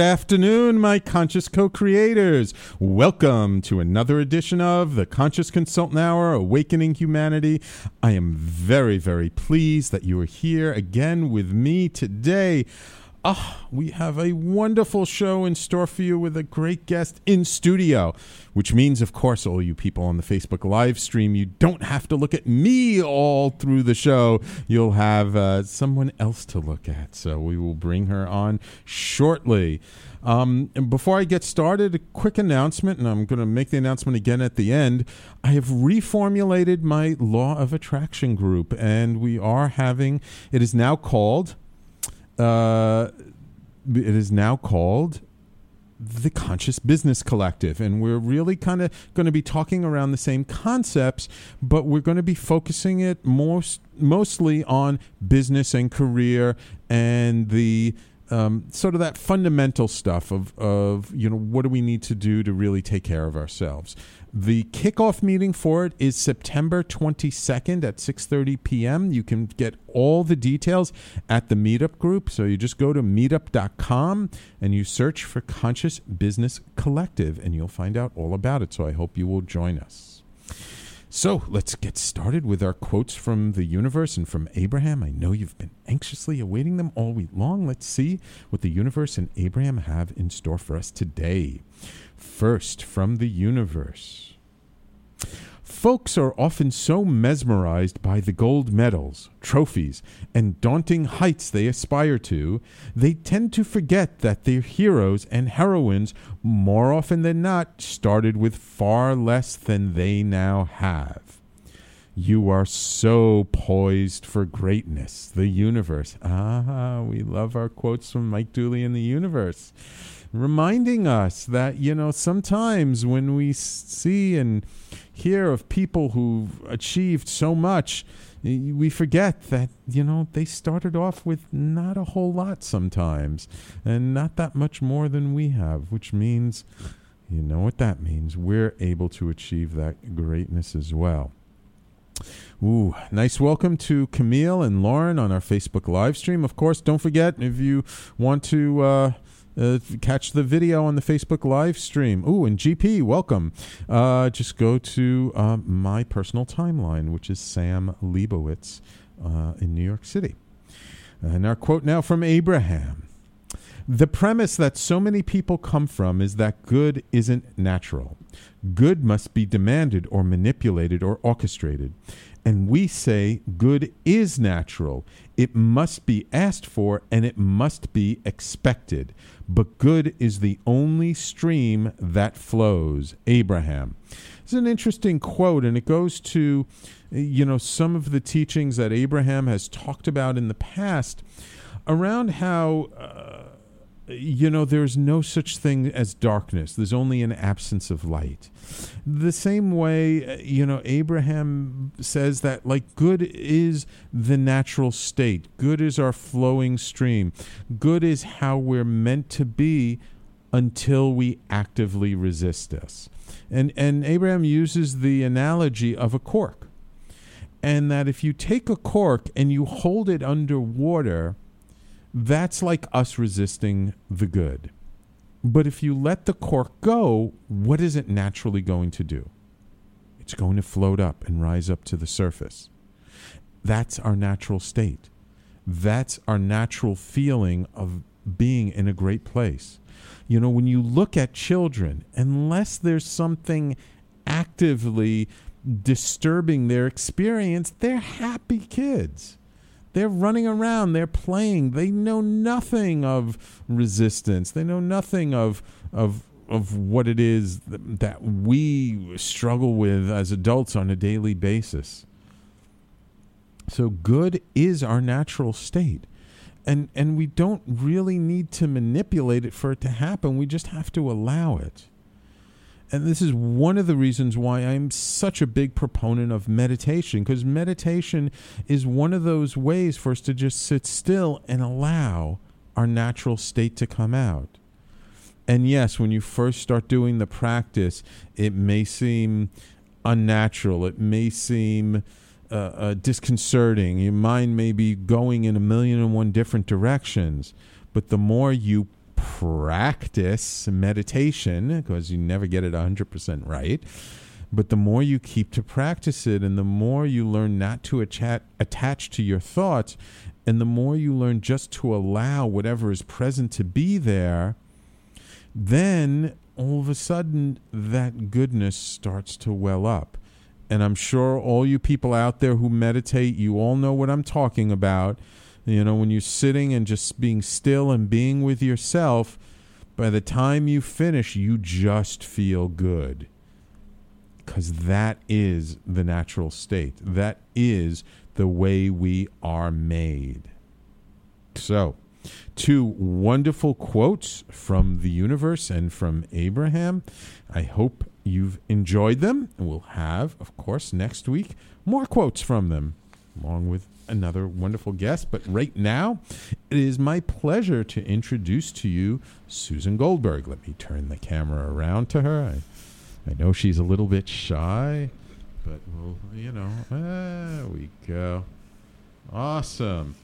Afternoon, my conscious co creators. Welcome to another edition of the Conscious Consultant Hour Awakening Humanity. I am very, very pleased that you are here again with me today. Ah, we have a wonderful show in store for you with a great guest in studio, which means, of course, all you people on the Facebook live stream, you don't have to look at me all through the show. You'll have uh, someone else to look at. So we will bring her on shortly. Um, and before I get started, a quick announcement, and I'm going to make the announcement again at the end. I have reformulated my Law of Attraction group, and we are having, it is now called uh, it is now called the Conscious Business Collective. And we're really kind of going to be talking around the same concepts, but we're going to be focusing it most, mostly on business and career and the um, sort of that fundamental stuff of, of, you know, what do we need to do to really take care of ourselves. The kickoff meeting for it is September 22nd at 6:30 p.m. You can get all the details at the Meetup group. So you just go to meetup.com and you search for Conscious Business Collective and you'll find out all about it. So I hope you will join us. So let's get started with our quotes from the universe and from Abraham. I know you've been anxiously awaiting them all week long. Let's see what the universe and Abraham have in store for us today. First, from the universe. Folks are often so mesmerized by the gold medals, trophies, and daunting heights they aspire to, they tend to forget that their heroes and heroines, more often than not, started with far less than they now have. You are so poised for greatness, the universe. Ah, we love our quotes from Mike Dooley in the universe reminding us that you know sometimes when we see and hear of people who've achieved so much we forget that you know they started off with not a whole lot sometimes and not that much more than we have which means you know what that means we're able to achieve that greatness as well Ooh, nice welcome to Camille and Lauren on our Facebook live stream. Of course, don't forget if you want to uh, uh, catch the video on the Facebook live stream. Ooh, and GP, welcome. Uh, just go to uh, my personal timeline, which is Sam Leibowitz uh, in New York City. And our quote now from Abraham. The premise that so many people come from is that good isn't natural. Good must be demanded or manipulated or orchestrated. And we say good is natural. It must be asked for and it must be expected but good is the only stream that flows. Abraham. It's an interesting quote, and it goes to, you know, some of the teachings that Abraham has talked about in the past around how. Uh, you know, there's no such thing as darkness. There's only an absence of light. The same way, uh, you know, Abraham says that, like, good is the natural state, good is our flowing stream, good is how we're meant to be until we actively resist this. And, and Abraham uses the analogy of a cork. And that if you take a cork and you hold it under water, that's like us resisting the good. But if you let the cork go, what is it naturally going to do? It's going to float up and rise up to the surface. That's our natural state. That's our natural feeling of being in a great place. You know, when you look at children, unless there's something actively disturbing their experience, they're happy kids. They're running around, they're playing. They know nothing of resistance. They know nothing of of of what it is that, we struggle with as adults on a daily basis. So good is our natural state. And and we don't really need to manipulate it for it to happen. We just have to allow it and this is one of the reasons why I'm such a big proponent of meditation because meditation is one of those ways for us to just sit still and allow our natural state to come out. And yes, when you first start doing the practice, it may seem unnatural, it may seem uh, uh, disconcerting, your mind may be going in a million and one different directions. But the more you practice meditation because you never get it 100% right. But the more you keep to practice it, and the more you learn not to attach, to your thoughts, and the more you learn just to allow whatever is present to be there, then all of a sudden that goodness starts to well up. And I'm sure all you people out there who meditate, you all know what I'm talking about you know, when you're sitting and just being still and being with yourself, by the time you finish, you just feel good. Because that is the natural state. That is the way we are made. So, two wonderful quotes from the universe and from Abraham. I hope you've enjoyed them. We'll have, of course, next week more quotes from them, along with another wonderful guest. But right now, it is my pleasure to introduce to you Susan Goldberg. Let me turn the camera around to her. I, I know she's a little bit shy, but we'll, you know, there we go. Awesome.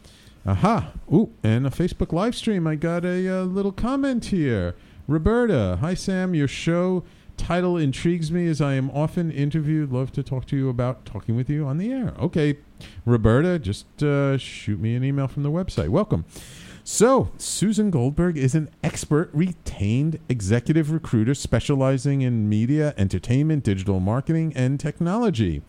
Aha. Ooh, and a Facebook live stream. I got a, a little comment here. Roberta, hi Sam. Your show title intrigues me as I am often interviewed. Love to talk to you about talking with you on the air. Okay, Roberta, just uh, shoot me an email from the website. Welcome. So, Susan Goldberg is an expert retained executive recruiter specializing in media, entertainment, digital marketing, and technology.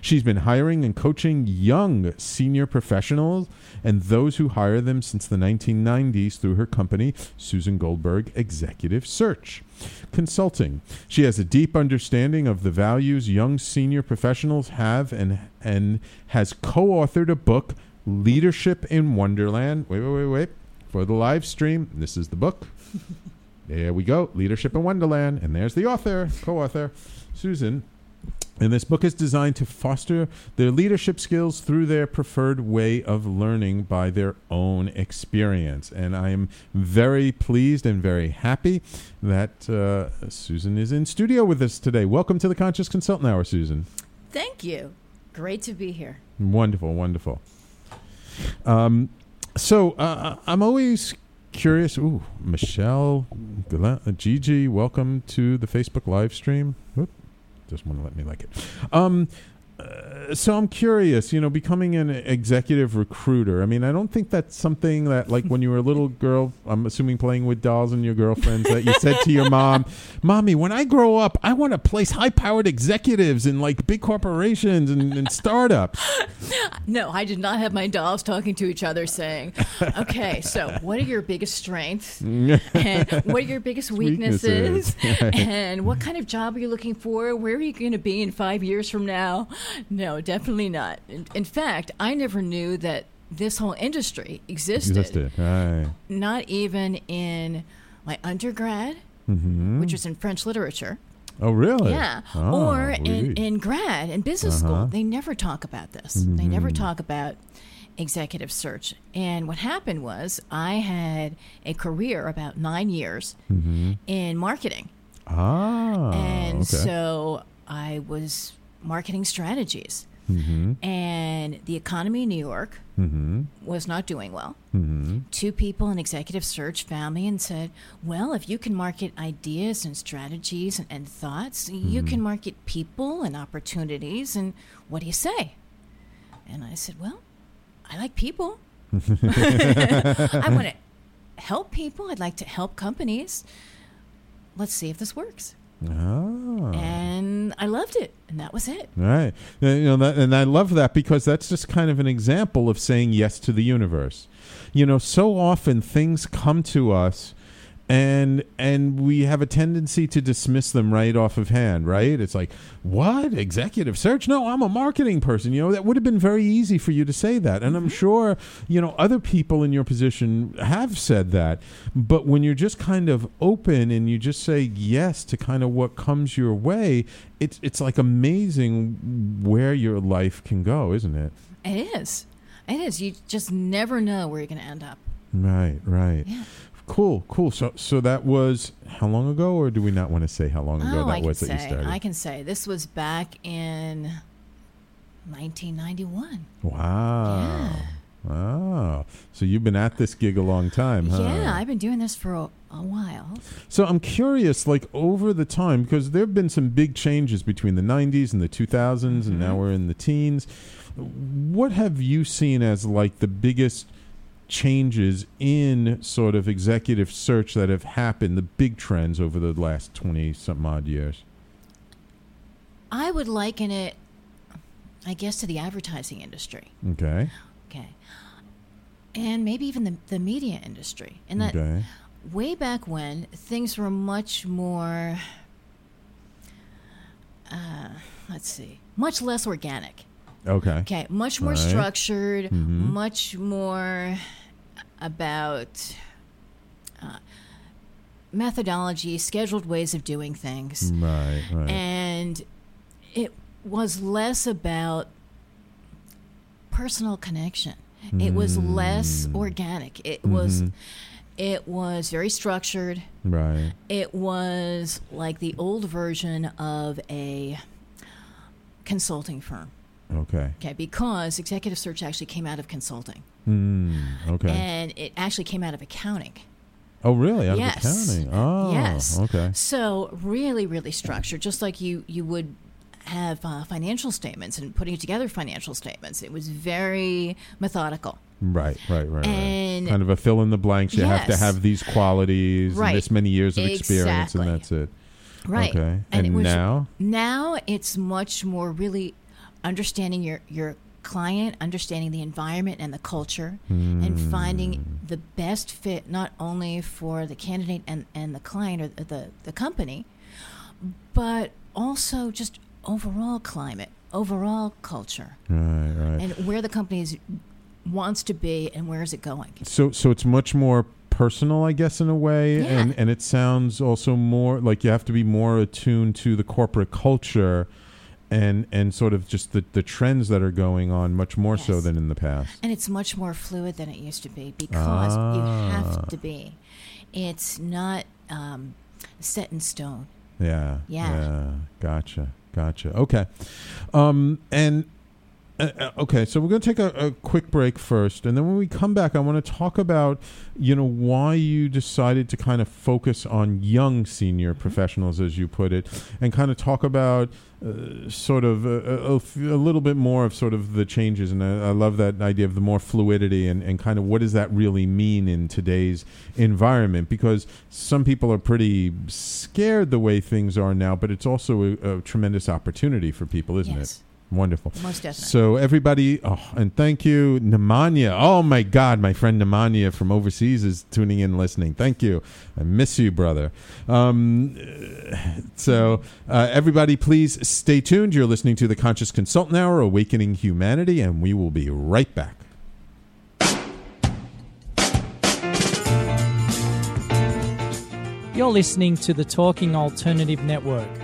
She's been hiring and coaching young senior professionals and those who hire them since the 1990s through her company, Susan Goldberg Executive Search. Consulting. She has a deep understanding of the values young senior professionals have and, and has co authored a book, Leadership in Wonderland. Wait, wait, wait, wait for the live stream. This is the book. there we go, Leadership in Wonderland, and there's the author, co-author, Susan. And this book is designed to foster their leadership skills through their preferred way of learning by their own experience. And I am very pleased and very happy that uh, Susan is in studio with us today. Welcome to the Conscious Consultant Hour, Susan. Thank you. Great to be here. Wonderful, wonderful. Um, so uh, I'm always curious. Ooh, Michelle, Gigi, welcome to the Facebook live stream. Just want to let me like it. Um, uh, so I'm curious, you know, becoming an executive recruiter. I mean, I don't think that's something that, like, when you were a little girl, I'm assuming playing with dolls and your girlfriends, that you said to your mom, "Mommy, when I grow up, I want to place high-powered executives in like big corporations and, and startups." No, I did not have my dolls talking to each other, saying, "Okay, so what are your biggest strengths, and what are your biggest weaknesses, weaknesses. and what kind of job are you looking for? Where are you going to be in five years from now?" No, definitely not. In, in fact, I never knew that this whole industry existed. Existed. Right. Not even in my undergrad, which was in French literature. Oh, really? Yeah. Oh, or in, oui. in grad, in business Uh-huh. school, they never talk about this. They never talk about executive search. And what happened was I had a career about nine years in marketing. Ah. and okay. so I was marketing strategies. Mm-hmm. And the economy in New York Mm-hmm. was not doing well. Mm-hmm. Two people in executive search found me and said, Well, if you can market ideas and strategies and, and thoughts, you Mm-hmm. can market people and opportunities. And what do you say? And I said, Well, I like people. I want to help people. I'd like to help companies. Let's see if this works. Ah. And I loved it. And that was it. Right. You know that, and I love that because that's just kind of an example of saying yes to the universe. You know, so often things come to us and and we have a tendency to dismiss them right off of hand, right? It's like, "What? Executive search? No, I'm a marketing person." You know, that would have been very easy for you to say that. And I'm mm-hmm. sure, you know, other people in your position have said that. But when you're just kind of open and you just say yes to kind of what comes your way, it's it's like amazing where your life can go, isn't it? It is. It is. You just never know where you're going to end up. Right, right. Yeah. Cool, cool. So so that was how long ago or do we not want to say how long ago oh, that I was that you started? I can say. This was back in 1991. Wow. Wow. So you've been at this gig a long time, huh? Yeah, I've been doing this for a, a while. So I'm curious, like over the time, because there have been some big changes between the 90s and the 2000s, and Mm-hmm. now we're in the teens. What have you seen as like the biggest changes in sort of executive search that have happened, the big trends over the last 20 something odd years? I would liken it, I guess, to the advertising industry. Okay. Okay. And maybe even the, the media industry. And that Okay. way back when, things were much more, uh, let's see, much less organic. Okay. Okay, much more Right. structured, Mhm. much more about uh, methodology, scheduled ways of doing things, Right, right. and it was less about personal connection. It was less Mm. organic. It was Mhm. it was very structured. right. It was like the old version of a consulting firm. Okay. Okay, because executive search actually came out of consulting, Mm, okay. and it actually came out of accounting. oh, really? Out yes. of accounting? Oh, yes. okay. So really, really structured, just like you you would have uh, financial statements and putting together financial statements. It was very methodical. Right, right, right, And- right. Kind of a fill in the blanks. You have to have these qualities, and Right. this many years of experience, Exactly. and that's it. Right. Okay. And And, it was- now? Now it's much more really understanding your your client, understanding the environment and the culture, and hmm. finding the best fit not only for the candidate and, and the client or the, the company, but also just overall climate, overall culture, Right, right. and where the company is, wants to be and where is it going. so, so it's much more personal, I guess, in a way, Yeah. and and it sounds also more like you have to be more attuned to the corporate culture. And, and sort of just the, the trends that are going on much more so than in the past. And it's much more fluid than it used to be because you Ah. have to be. It's not um, set in stone. Yeah. Yeah. Gotcha. Gotcha. Okay. Um, and uh, uh, okay, so we're going to take a, a quick break first, and then when we come back, I want to talk about you know why you decided to kind of focus on young senior professionals, as you put it, and kind of talk about uh, sort of a, a, a f- a little bit more of sort of the changes. And I, I love that idea of the more fluidity and, and kind of what does that really mean in today's environment? Because some people are pretty scared the way things are now, but it's also a, a tremendous opportunity for people, isn't yes, it? Wonderful. Most definitely. So everybody, oh, and thank you, Nemanja. Oh my God, my friend Nemanja from overseas is tuning in, listening. Thank you. I miss you, brother. Um, so uh, everybody, please stay tuned. You're listening to the Conscious Consultant Hour, Awakening Humanity, and we will be right back. You're listening to the Talking Alternative Network.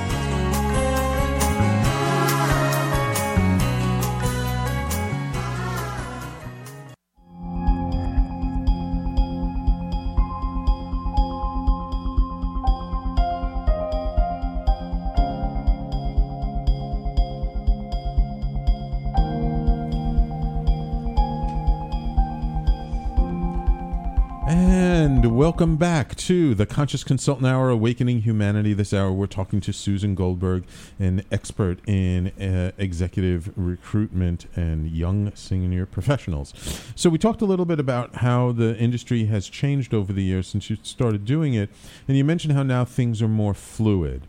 Welcome back to the Conscious Consultant Hour, Awakening Humanity. This hour, we're talking to Susan Goldberg, an expert in uh, executive recruitment and young senior professionals. So, we talked a little bit about how the industry has changed over the years since you started doing it, and you mentioned how now things are more fluid.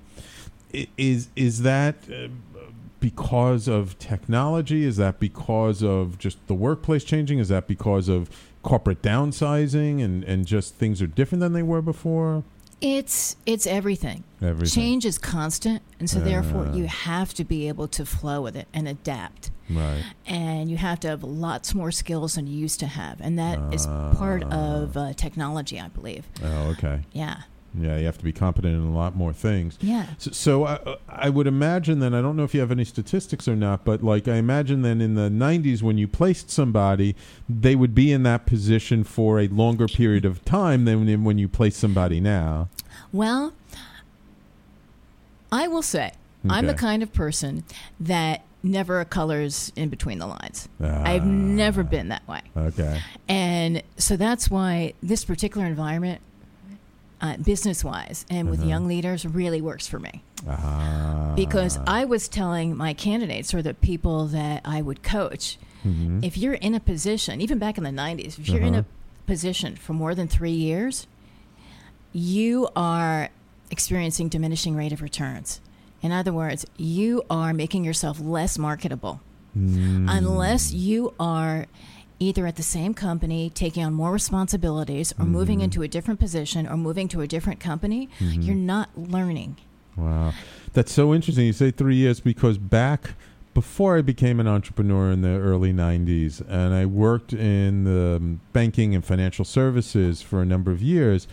Is is that uh, because of technology? Is that because of just the workplace changing? Is that because of corporate downsizing and, and just things are different than they were before? It's it's everything. Everything. Change is constant, and so therefore Uh. you have to be able to flow with it and adapt. Right. And you have to have lots more skills than you used to have, and that is part of uh, technology, I believe. Oh, okay. Yeah. Yeah, you have to be competent in a lot more things. Yeah. So, so I, I would imagine then, I don't know if you have any statistics or not, but like I imagine then in the 90s when you placed somebody, they would be in that position for a longer period of time than when- when you place somebody now. Well, I will say I'm the kind of person that never colors in between the lines. I've ah. never been that way. Okay. And so that's why this particular environment, uh, business wise and with Uh-huh. young leaders, really works for me. Ah. Because I was telling my candidates or the people that I would coach, Mhm. if you're in a position, even back in the 90s, if you're in Uh-huh. a position for more than three years, you are experiencing diminishing rate of returns. In other words, you are making yourself less marketable Mm. unless you are either at the same company taking on more responsibilities or moving Mm-hmm. into a different position or moving to a different company, Mhm. you're not learning. Wow. That's so interesting. You say three years because back before I became an entrepreneur in the early 90s, and I worked in the banking and financial services for a number of years.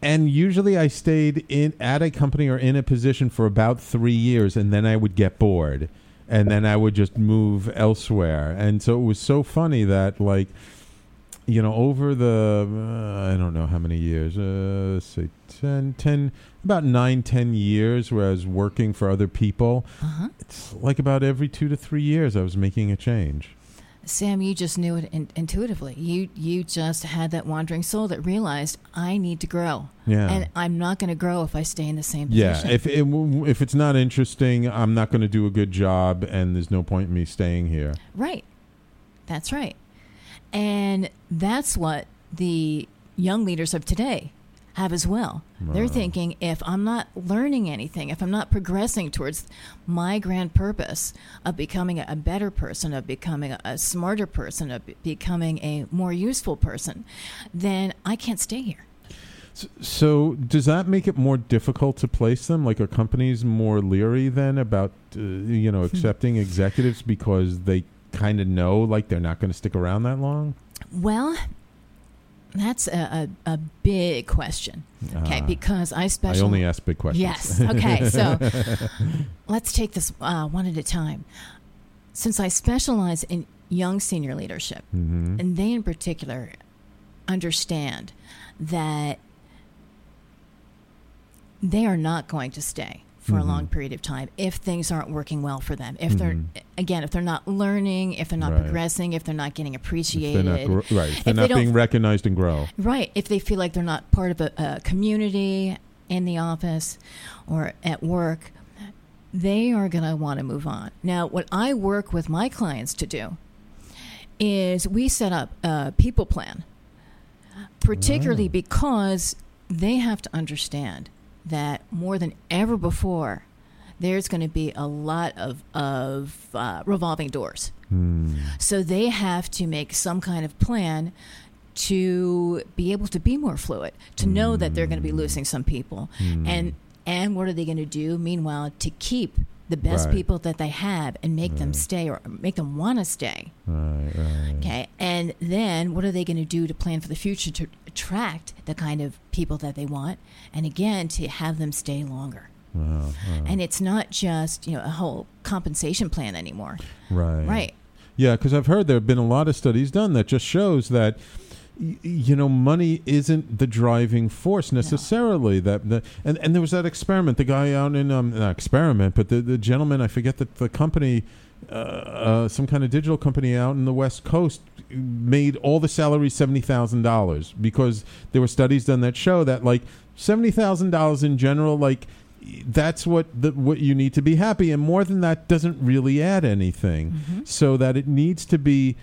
And usually I stayed in at a company or in a position for about three years, and then I would get bored. And then I would just move elsewhere. And so it was so funny that, like, you know, over the, uh, I don't know how many years, uh, say 10, 10, about nine, ten years where I was working for other people. Uh-huh. It's like about every two to three years I was making a change. Sam, you just knew it in- intuitively. You you just had that wandering soul that realized I need to grow. Yeah. And I'm not going to grow if I stay in the same Yeah, position. if it, if it's not interesting, I'm not going to do a good job, and there's no point in me staying here. Right. That's right. And that's what the young leaders of today have as well. They're thinking if I'm not learning anything, if I'm not progressing towards my grand purpose of becoming a, better person, of becoming a, a smarter person, of becoming a more useful person, then I can't stay here. So, does that make it more difficult to place them? Like, are companies more leery then about uh, you know accepting executives because they kind of know like they're not going to stick around that long? Well, that's a, a, a big question. Okay, Ah. because I specialize I only ask big questions. Yes. Okay. So let's take this uh, one at a time. Since I specialize in young senior leadership, Mhm. and they in particular understand that they are not going to stay for a Mhm. long period of time if things aren't working well for them. If they're Mhm. again, if they're not learning, if they're not Right. progressing, if they're not getting If appreciated, they're not gro- right. If if they're they not don't- being recognized and grow. Right. If they feel like they're not part of a, a community in the office or at work, they are going to want to move on. Now, what I work with my clients to do is we set up a people plan, particularly Oh. because they have to understand that more than ever before, there's going to be a lot of, of uh, revolving doors. Hmm. So they have to make some kind of plan to be able to be more fluid, to know that they're going to be losing some people, Hmm. and and what are they going to do? Meanwhile, to keep the best Right. people that they have and make them stay or make them want to stay. Right, right. Okay, and then what are they going to do to plan for the future to attract the kind of people that they want, and again to have them stay longer. Wow, wow. And it's not just you know a whole compensation plan anymore, right. right? Yeah, because I've heard there have been a lot of studies done that just shows that y- you know money isn't the driving force necessarily. That the, and and there was that experiment. The guy out in um experiment, but the the gentleman I forget the the company. Uh, uh, some kind of digital company out in the West Coast made all the salaries seventy thousand dollars because there were studies done that show that like seventy thousand dollars in general, like that's what the, what you need to be happy, and more than that doesn't really add anything. Mm-hmm. So that it needs to be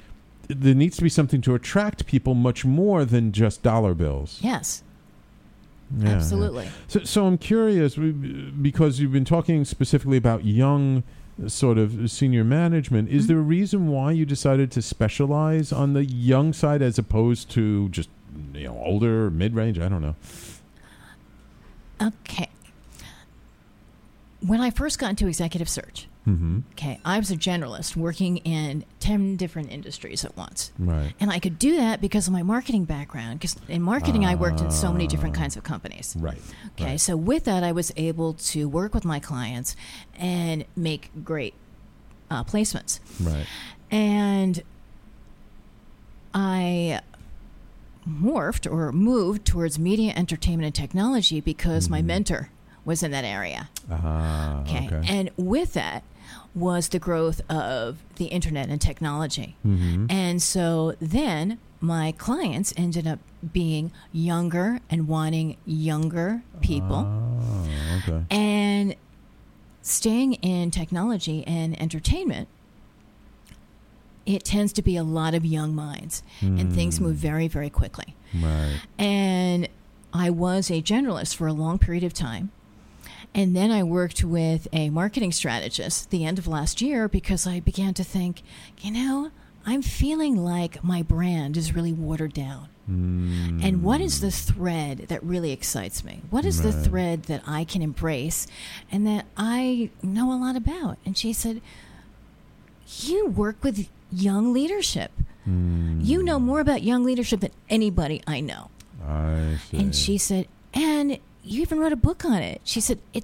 there needs to be something to attract people much more than just dollar bills. Yes, Yeah, yeah. absolutely. So, so I'm curious because you've been talking specifically about young sort of senior management. Is Mm-hmm. there a reason why you decided to specialize on the young side as opposed to just you know older, mid range? I don't know. Okay. When I first got into executive search, Mm-hmm. okay, I was a generalist working in 10 different industries at once. Right. And I could do that because of my marketing background. Because in marketing, I worked in so many different kinds of companies. Right. Okay, Right. so with that, I was able to work with my clients and make great uh, placements. Right. And I morphed or moved towards media, entertainment, and technology because my mentor was in that area. Ah. Okay. Okay. And with that was the growth of the internet and technology. mm-hmm. And so then my clients ended up being younger and wanting younger people. Oh, okay. And staying in technology and entertainment, it tends to be a lot of young minds, and things move very, very quickly. Right. And I was a generalist for a long period of time. And then I worked with a marketing strategist the end of last year because I began to think, you know, I'm feeling like my brand is really watered down. Hmm. And what is the thread that really excites me? What is the thread that I can embrace and that I know a lot about? And she said, You work with young leadership. Hmm. You know more about young leadership than anybody I know. I see. And she said, and you even wrote a book on it. She said, it.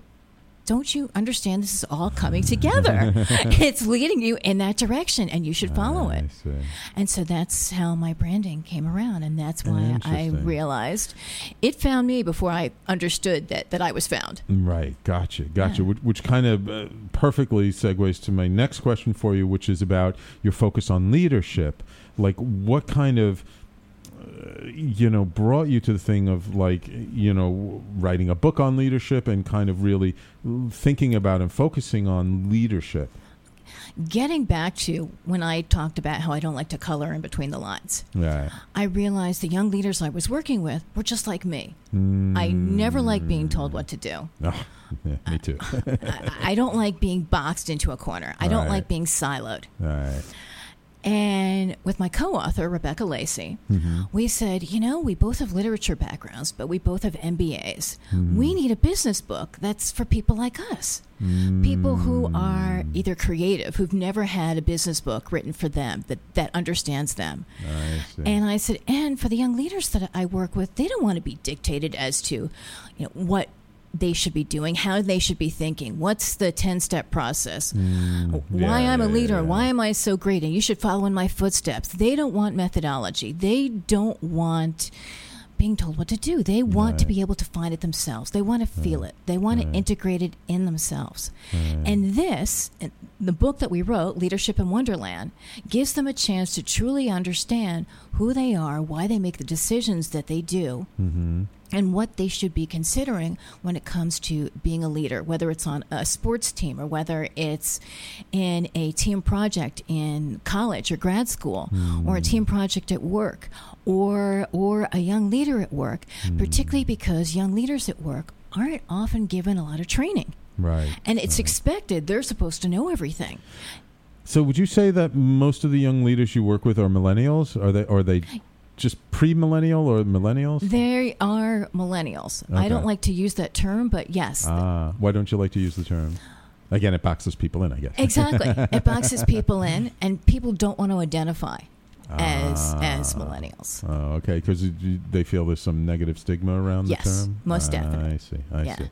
Don't you understand? This is all coming together. it's leading you in that direction, and you should follow I it. see. And so that's how my branding came around, and that's why I realized it found me before I understood that that I was found. Right, gotcha, gotcha. Yeah. Which, which kind of uh, perfectly segues to my next question for you, which is about your focus on leadership. Like, what kind of, you know, brought you to the thing of like, you know, writing a book on leadership and kind of really thinking about and focusing on leadership? Getting back to when I talked about how I don't like to color in between the lines. Right. I realized the young leaders I was working with were just like me. I never like being told what to do. Oh, yeah, me too. I, I don't like being boxed into a corner. I don't Right. like being siloed. right. And with my co author, Rebecca Lacey, mm-hmm. we said, you know, we both have literature backgrounds, but we both have MBAs. Mm-hmm. We need a business book that's for people like us. People who are mm. either creative, who've never had a business book written for them that, that understands them. I. And I said, and for the young leaders that I work with, they don't want to be dictated as to, you know, what they should be doing, how they should be thinking, what's the 10 step process, why Mm, yeah, I'm a leader, yeah. why am I so great, and you should follow in my footsteps. They don't want methodology. They don't want being told what to do. They want to be able to find it themselves. They want to feel it. They want to Right. integrate it in themselves. Right. And this, the book that we wrote, Leadership in Wonderland, gives them a chance to truly understand who they are, why they make the decisions that they do, Mm-hmm. And what they should be considering when it comes to being a leader, whether it's on a sports team or whether it's in a team project in college or grad school or a team mm. project at work or or a young leader at work, mm. particularly because young leaders at work aren't often given a lot of training. Right. And it's expected they're supposed to know everything. So would you say that most of the young leaders you work with are millennials? Are they are they just pre-millennial or millennials? They are millennials. I don't like to use that term, but yes, Ah, why don't you like to use the term? Again, it boxes people in, I guess. Exactly. it boxes people in, and people don't want to identify as as Ah. millennials. Oh, okay, because they feel there's some negative stigma around Yes, the term. most Ah, definitely. I see. I Yeah. see.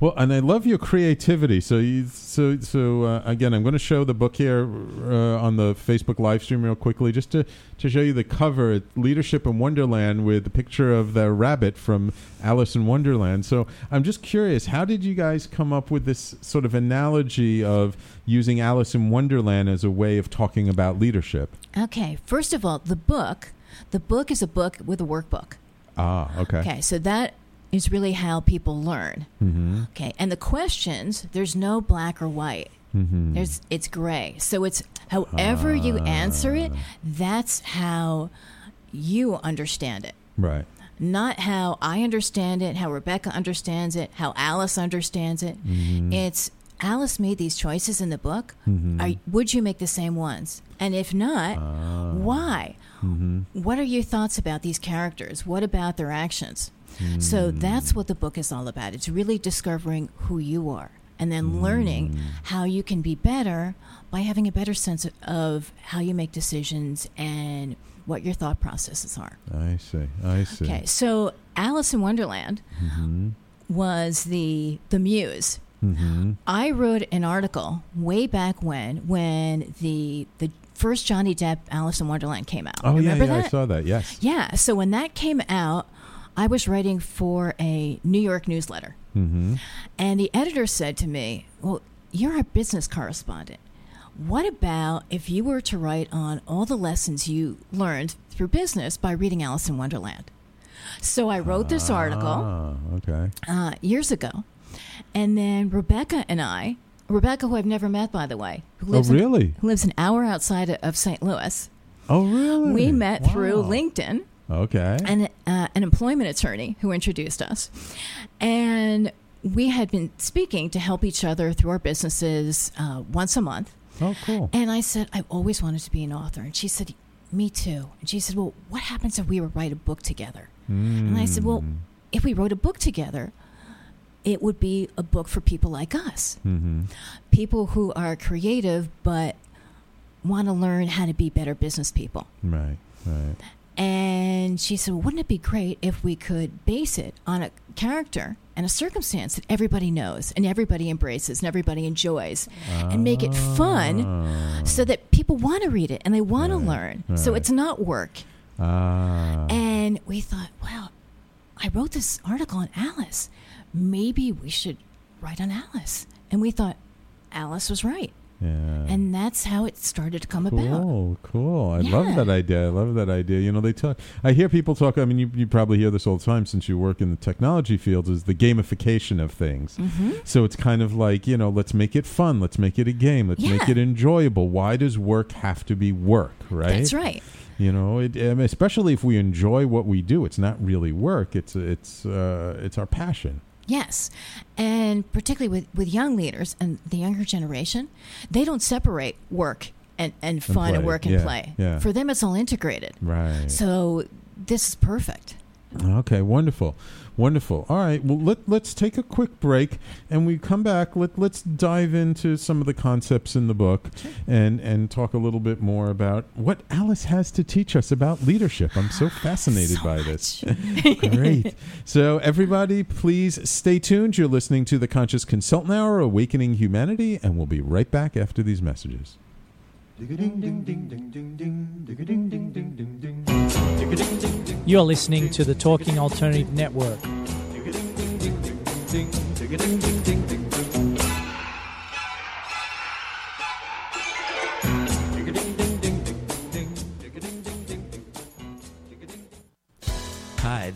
Well, and I love your creativity. So, you, so, so uh, again, I'm going to show the book here uh, on the Facebook live stream real quickly, just to to show you the cover, "Leadership in Wonderland," with the picture of the rabbit from Alice in Wonderland. So, I'm just curious, how did you guys come up with this sort of analogy of using Alice in Wonderland as a way of talking about leadership? Okay, first of all, the book, the book is a book with a workbook. Ah, okay. Okay, so that is really how people learn. Mm-hmm. Okay, and the questions, there's no black or white. Mm-hmm. There's it's gray. So it's however you answer it, that's how you understand it. Right. Not how I understand it, how Rebecca understands it, how Alice understands it. Mm-hmm. It's Alice made these choices in the book. Mhm. Are, would you make the same ones? And if not, Ah. why? Mm-hmm. What are your thoughts about these characters? What about their actions? So Mm. that's what the book is all about. It's really discovering who you are and then Mm. learning how you can be better by having a better sense of, of how you make decisions and what your thought processes are. I see. I see. Okay, so Alice in Wonderland Mm-hmm. was the the muse. Mm-hmm. I wrote an article way back when when the the first Johnny Depp Alice in Wonderland came out. Oh yeah, Remember yeah, that? I saw that. Yes. Yeah, so when that came out, I was writing for a New York newsletter. Mm-hmm. And the editor said to me, Well, you're a business correspondent. What about if you were to write on all the lessons you learned through business by reading Alice in Wonderland? So I wrote this article Ah, okay. uh, years ago. And then Rebecca and I, Rebecca, who I've never met, by the way, who Oh lives, in- really? who lives an hour outside of St. Louis, Oh really? we met through LinkedIn Okay. an, uh, an employment attorney who introduced us. And we had been speaking to help each other through our businesses uh, once a month. oh cool. And I said, I've always wanted to be an author. And she said, Me too. And she said, Well, what happens if we were write a book together? And I said, Well, Mm. if we wrote a book together, it would be a book for people like us, Mm-hmm. people who are creative but want to learn how to be better business people. Right. Right. And she said, Wouldn't it be great if we could base it on a character and a circumstance that everybody knows and everybody embraces and everybody enjoys and make it fun Ah. so that people want to read it and they want to Right, learn. So it's not work. Ah. And we thought, wow, I wrote this article on Alice. Maybe we should write on Alice. And we thought Alice was right. yeah. And that's how it started to come about. Oh, cool. I Yeah. love that idea. I love that idea. You know, they talk. I hear people talk. I mean, you, you probably hear this all the time since you work in the technology field. Is the gamification of things. Mm-hmm. So it's kind of like you know, let's make it fun. Let's make it a game. Let's make it enjoyable. Why does work have to be work? Right. That's right. You know, it, um, especially if we enjoy what we do, it's not really work. It's it's uh, it's our passion. Yes. And particularly with, with young leaders and the younger generation, they don't separate work and, and fun and play. work and Yeah, play. yeah. For them, it's all integrated. Right. So this is perfect. Okay, wonderful, wonderful. All right, well let let's take a quick break, and we come back. Let let's dive into some of the concepts in the book, and and talk a little bit more about what Alice has to teach us about leadership. I'm so fascinated So by this. Great. So everybody, please stay tuned. You're listening to the Conscious Consultant Hour, Awakening Humanity, and we'll be right back after these messages. You're listening to the Talking Alternative Network.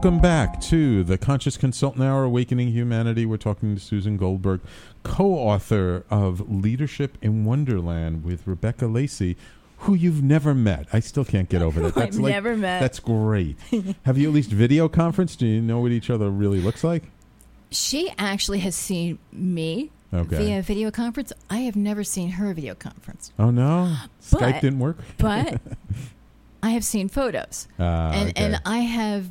Welcome back to the Conscious Consultant Hour Awakening Humanity. We're talking to Susan Goldberg, co author of Leadership in Wonderland with Rebecca Lacey, who you've never met. I still can't get over that. Who I've never met. That's great. Have you at least video conference? Do you know what each other really looks like? She actually has seen me Okay. via video conference. I have never seen her video conference, Oh, no? But- Skype didn't work? but I have seen photos, Ah, and okay. and I have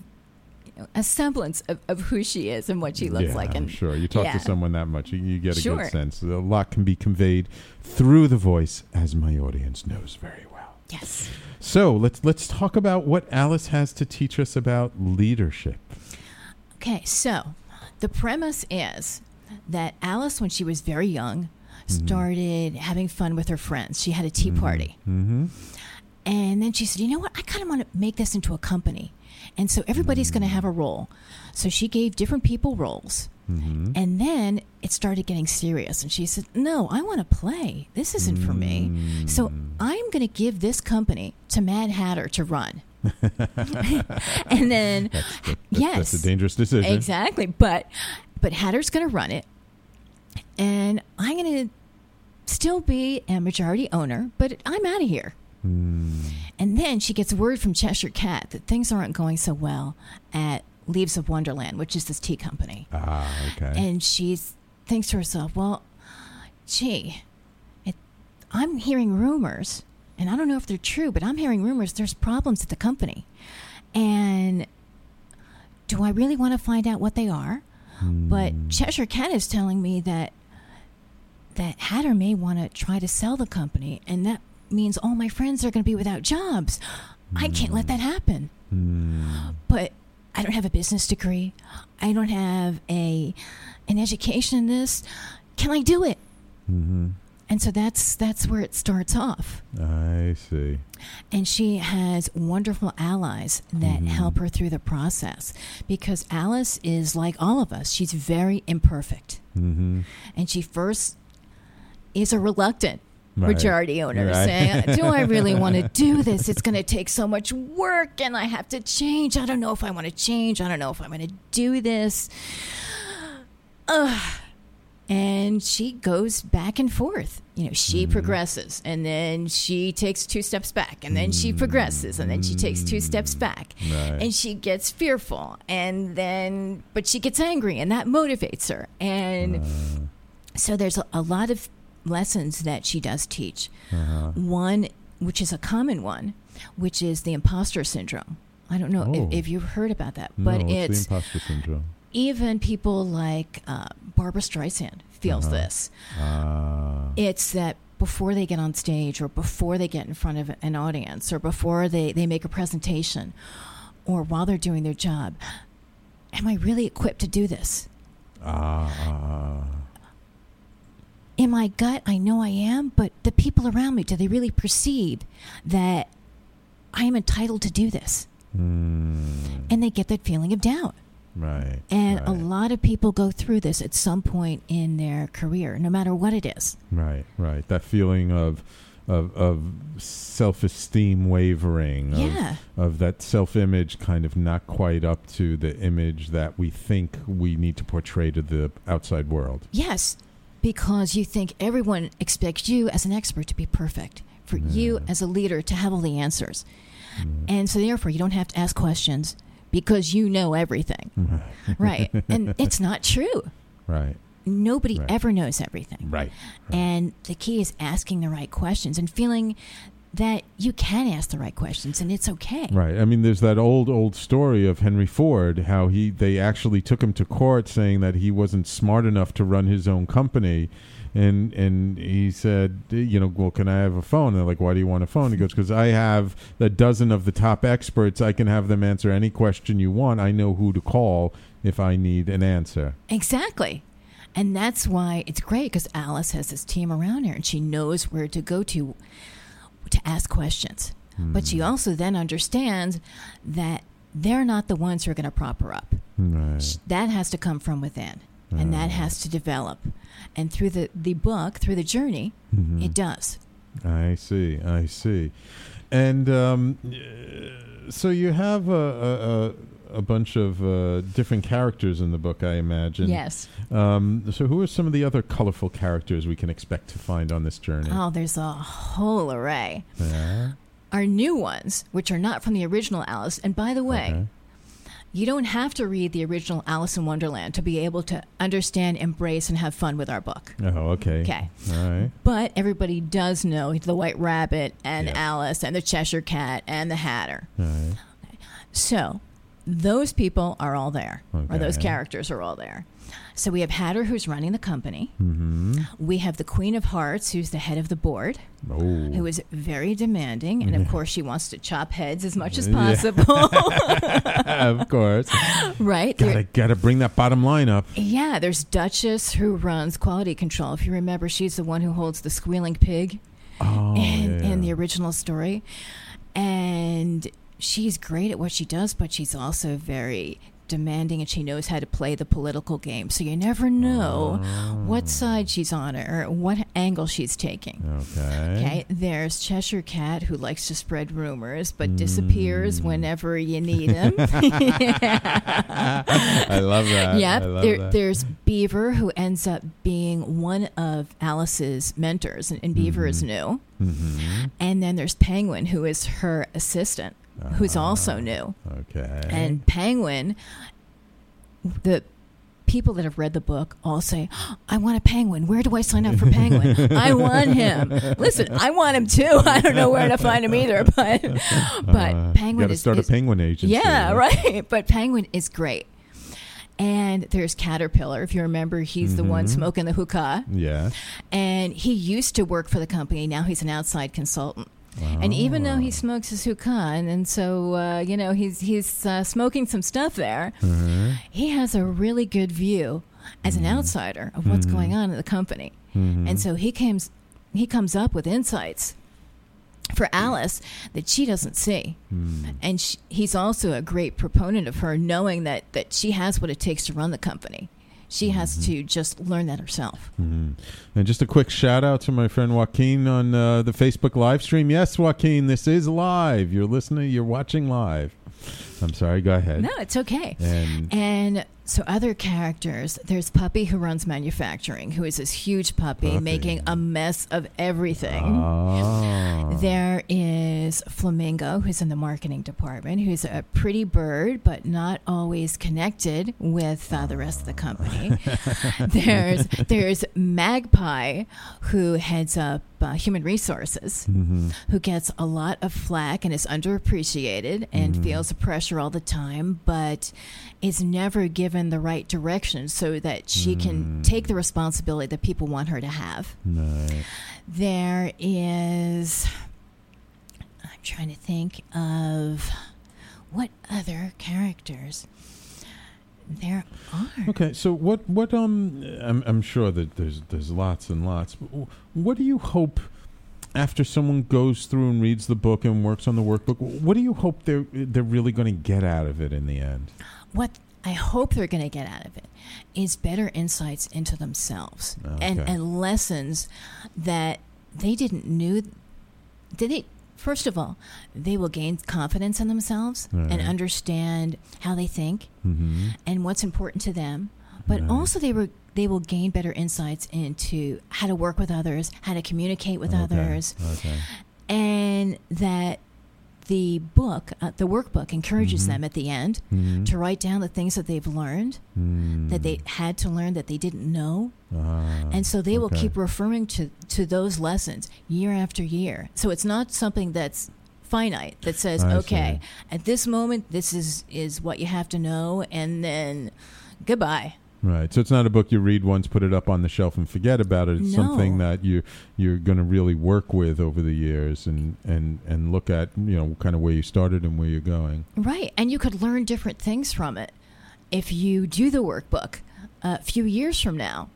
a semblance of, of who she is and what she looks yeah, like. I'm sure. You talk yeah. to someone that much, you, you get a Sure. good sense. A lot can be conveyed through the voice, as my audience knows very well. Yes. So let's let's talk about what Alice has to teach us about leadership. Okay, so the premise is that Alice, when she was very young, started having fun with her friends. She had a tea party. Mm-hmm. And then she said, you know what? I kind of want to make this into a company. And so everybody's going to have a role. So she gave different people roles. Mm-hmm. And then it started getting serious. And she said, no, I want to play. This isn't for me. So I'm going to give this company to Mad Hatter to run. and then, That's, that, that's, yes. that's a dangerous decision. Exactly. But but Hatter's going to run it, and I'm going to still be a majority owner, but I'm out of here. Hmm. And then she gets word from Cheshire Cat that things aren't going so well at Leaves of Wonderland, which is this tea company. Ah, okay. And she thinks to herself, well, gee, it, I'm hearing rumors, and I don't know if they're true, but I'm hearing rumors there's problems at the company. And do I really want to find out what they are? But Cheshire Cat is telling me that that Hatter may want to try to sell the company, and that means all my friends are going to be without jobs. I can't let that happen. But I don't have a business degree. I don't have a an education in this. Can I do it? mm-hmm. And so that's that's where it starts off. I see. And she has wonderful allies that help her through the process because Alice is like all of us. She's very imperfect. Mm-hmm. And she first is a reluctant Right. majority owner Right. saying, Do I really want to do this? It's going to take so much work and I have to change. I don't know if I want to change. I don't know if I'm going to do this. Ugh. And she goes back and forth. You know, she Mm-hmm. progresses and then she takes two steps back and then she progresses and then she takes two steps back Right. and she gets fearful and then, but she gets angry and that motivates her. And so there's a, a lot of lessons that she does teach. Uh-huh. One, which is a common one, which is the imposter syndrome. I don't know Oh. if, if you've heard about that, but it's the imposter syndrome. even people like uh, Barbra Streisand feels this. Ah, It's that before they get on stage or before they get in front of an audience or before they, they make a presentation or while they're doing their job, am I really equipped to do this? ah, ah. In my gut, I know I am, but the people around me, do they really perceive that I am entitled to do this? Mm, And they get that feeling of doubt. right. And a lot of people go through this at some point in their career, no matter what it is. Right, right. That feeling of of, of self-esteem wavering of, Yeah. of that self-image kind of not quite up to the image that we think we need to portray to the outside world Yes, because you think everyone expects you as an expert to be perfect, for you as a leader to have all the answers. And so, therefore, you don't have to ask questions because you know everything. right. And it's not true. right Nobody Right. ever knows everything. right And the key is asking the right questions and feeling that you can ask the right questions and it's okay. Right. I mean, there's that old, old story of Henry Ford, how he they actually took him to court saying that he wasn't smart enough to run his own company. And and he said, you know, well, can I have a phone? And they're like, why do you want a phone? He goes, because I have a dozen of the top experts. I can have them answer any question you want. I know who to call if I need an answer. Exactly. And that's why it's great because Alice has this team around her and she knows where to go to to ask questions. But she also then understands that they're not the ones who are going to prop her up. Right. That has to come from within and that has to develop. And through the, the book, through the journey, Mhm. it does. I see. I see. And um, so you have a, a, a, a bunch of uh, different characters in the book, I imagine. Yes. Um, so who are some of the other colorful characters we can expect to find on this journey? Oh, there's a whole array. Yeah. Our new ones, which are not from the original Alice, and by the way, Okay. You don't have to read the original Alice in Wonderland to be able to understand, embrace, and have fun with our book. Oh, okay. Okay. All right. But everybody does know the White Rabbit and Yes. Alice and the Cheshire Cat and the Hatter. All right. So those people are all there, or those characters are all there. So we have Hatter, who's running the company. Mm-hmm. We have the Queen of Hearts, who's the head of the board, Oh. who is very demanding, and of course she wants to chop heads as much as Yeah. possible. of course. right? There- Gotta gotta bring that bottom line up. Yeah, there's Duchess who runs quality control. If you remember, she's the one who holds the squealing pig Oh, in, yeah. in the original story. And she's great at what she does, but she's also very demanding and she knows how to play the political game. So you never know what side she's on or what angle she's taking. Okay. Okay, there's Cheshire Cat who likes to spread rumors but disappears whenever you need him. I love that. Yep. Love there, that. There's Beaver, who ends up being one of Alice's mentors, and, and Beaver is new. Mhm. And then there's Penguin, who is her assistant, who's also new. Okay. And Penguin, the people that have read the book all say, I want a penguin. Where do I sign up for penguin? I want him. Listen, I want him too. I don't know where to find him either, but but Uh, penguin gotta is start is- a penguin agency. Yeah, right. But penguin is great. And there's Caterpillar. If you remember, he's the one Mhm. smoking the hookah. Yeah. And he used to work for the company. Now he's an outside consultant. And even though he smokes his hookah, and, so uh, you know he's he's uh, smoking some stuff there, Mhm. he has a really good view as an outsider of what's Mhm. going on in the company. Mhm. And so he comes he comes up with insights for Alice that she doesn't see. Hmm. And sh he's also a great proponent of her knowing that that she has what it takes to run the company. She has Mm-hmm. to just learn that herself. Mhm. And just a quick shout out to my friend Joaquin on uh, the Facebook live stream. Yes, Joaquin, this is live. You're listening. You're watching live. I'm sorry. Go ahead. No, it's okay. And And so other characters, there's Puppy who runs manufacturing, who is this huge puppy, Puppy. making a mess of everything. Ah. There is Flamingo, who's in the marketing department, who's a pretty bird, but not always connected with uh, the rest of the company. there's there's Magpie, who heads up uh, human resources, Mhm. who gets a lot of flack and is underappreciated and Mhm. feels the pressure all the time, but is never given the right direction so that she can take the responsibility that people want her to have. Right. There is. I'm trying to think of what other characters there are. Okay, so what what um I'm I'm sure that there's there's lots and lots. But what do you hope after someone goes through and reads the book and works on the workbook? What do you hope they're they're really going to get out of it in the end? What I hope they're going to get out of it is better insights into themselves and, Okay. and lessons that they didn't knew did they first of all they will gain confidence in themselves and understand how they think Mm-hmm. and what's important to them but Right. also they were they will gain better insights into how to work with others how to communicate with Okay, others Okay. and that the book uh, the workbook encourages Mhm. them at the end Mhm. to write down the things that they've learned Mm. that they had to learn that they didn't know Ah, and so they will keep referring to to those lessons year after year so it's not something that's finite that says I okay at this moment this is is what you have to know and then goodbye Right. So it's not a book you read once, put it up on the shelf, and forget about it. It's something that you you're going to really work with over the years, and and and look at you know kind of where you started and where you're going. right and you could learn different things from it if you do the workbook a few years from now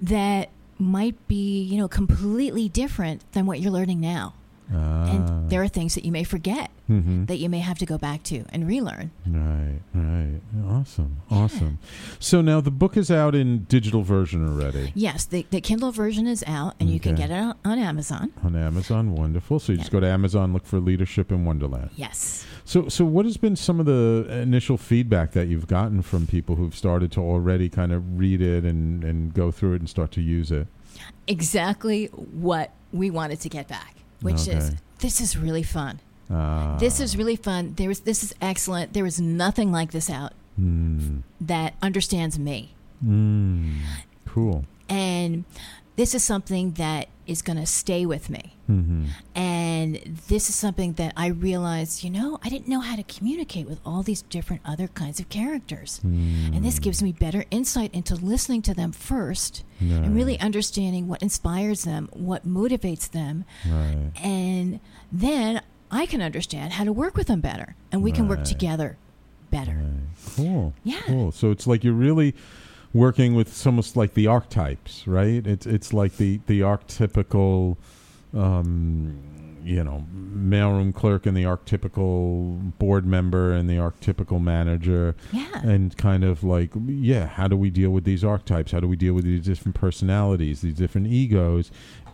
that might be you know completely different than what you're learning now Ah. and there are things that you may forget Mhm. that you may have to go back to and relearn Right, right. Awesome, awesome. So now the book is out in digital version already Yes, the, the Kindle version is out, and you can get it on, on Amazon. on Amazon. Wonderful. So you just go to Amazon, look for Leadership in Wonderland. Yes. So, so what has been some of the initial feedback that you've gotten from people who've started to already kind of read it and, and go through it and start to use it? Exactly what we wanted to get back, which is this is really fun. Ah, This is really fun. There is this is excellent. There is nothing like this out mm, that understands me, mm, cool. and this is something that is going to stay with me. hmm And this is something that I realized, you know, I didn't know how to communicate with all these different other kinds of characters. And this gives me better insight into listening to them first and really understanding what inspires them, what motivates them. Right. And then I can understand how to work with them better and we can work together better. Cool. Yeah. Cool. So it's like you're really working with it's almost like the archetypes, right? It's it's like the the archetypical, um, you know, mailroom clerk and the archetypical board member and the archetypical manager. Yeah. And kind of like, yeah, how do we deal with these archetypes? How do we deal with these different personalities, these different egos,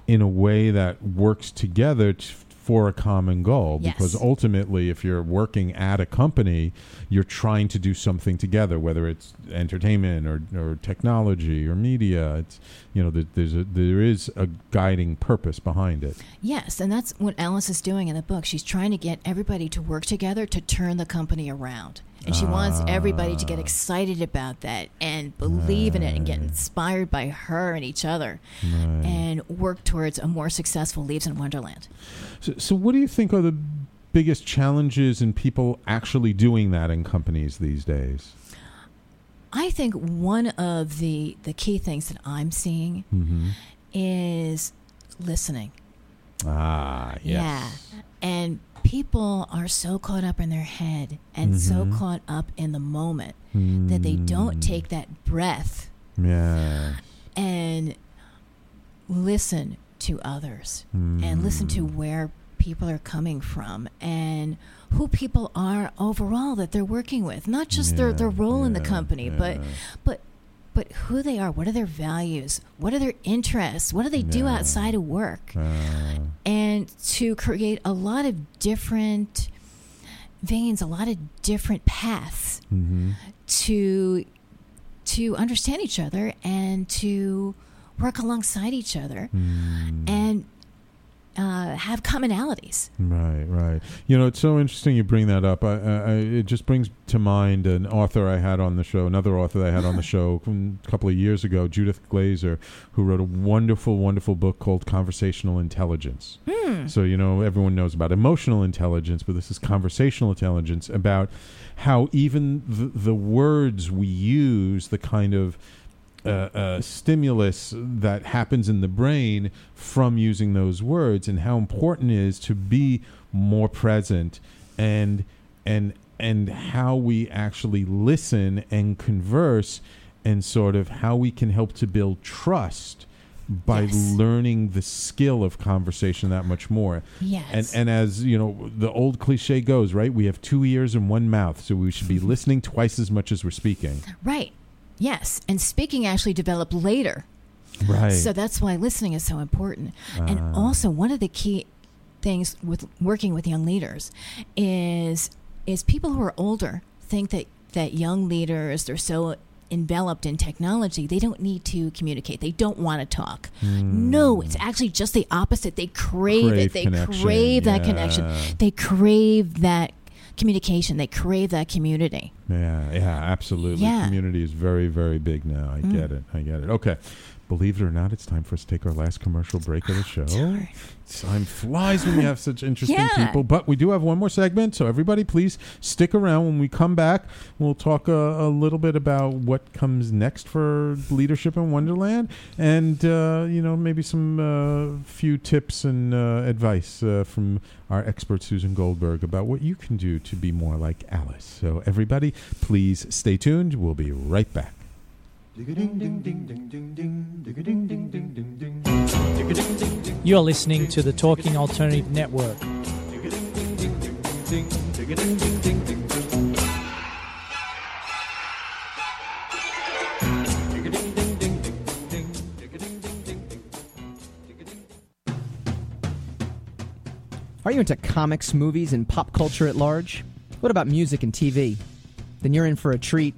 in a way that works together t- for a common goal? Yes. Because ultimately, if you're working at a company, you're trying to do something together, whether it's entertainment or, or technology or media. It's you know there, there's a there is a guiding purpose behind it. Yes, and that's what Alice is doing in the book. She's trying to get everybody to work together to turn the company around. And she wants everybody to get excited about that and believe in it and get inspired by her and each other and work towards a more successful Leaves in Wonderland. So, so what do you think are the biggest challenges in people actually doing that in companies these days? I think one of the, the key things that I'm seeing Mm-hmm. is listening. Ah, yes. Yeah. And people are so caught up in their head and so Mhm. caught up in the moment that they don't Mm. take that breath Yeah. and listen to others and listen to Mm. where people are coming from and who people are overall that they're working with not just their, their Yeah, role in the company yeah. but but who they are what are their values what are their interests what do they do outside of work Uh, and to create a lot of different veins a lot of different paths mhm. to to understand each other and to work alongside each other Mm. and uh, have commonalities. Right, right. You know, it's so interesting you bring that up. I, I, it just brings to mind an author I had on the show, another author I had on the show a couple of years ago, Judith Glaser, who wrote a wonderful, wonderful book called Conversational Intelligence. So, you know, everyone knows about emotional intelligence, but this is conversational intelligence about how even the, the words we use, the kind of uh, uh, stimulus that happens in the brain from using those words, and how important it is to be more present and and and how we actually listen and converse, and sort of how we can help to build trust by Yes. learning the skill of conversation that much more. Yes. And and as you know, the old cliche goes, right? We have two ears and one mouth, so we should be listening twice as much as we're speaking. Right. Yes. And speaking actually developed later. Right. So that's why listening is so important. and Ah. also, one of the key things with working with young leaders is is people who are older think that that young leaders they're so enveloped in technology they don't need to communicate they don't want to talk no it's actually just the opposite they crave, Crave it they crave that connection they crave that communication they crave that community Yeah, yeah, absolutely. Yeah. Community is very, very big now. I Mm. get it. I get it. Okay. Believe it or not, it's time for us to take our last commercial break of the show. Time flies when you have such interesting Yeah. people. But we do have one more segment, so everybody, please stick around. When we come back, we'll talk a, a little bit about what comes next for leadership in Wonderland, and uh, you know maybe some uh, few tips and uh, advice uh, from our expert Susan Goldberg about what you can do to be more like Alice. So everybody, please stay tuned. We'll be right back. You're listening to the Talking Alternative Network. Are you into comics, movies, and pop culture at large? What about music and TV? Then you're in for a treat.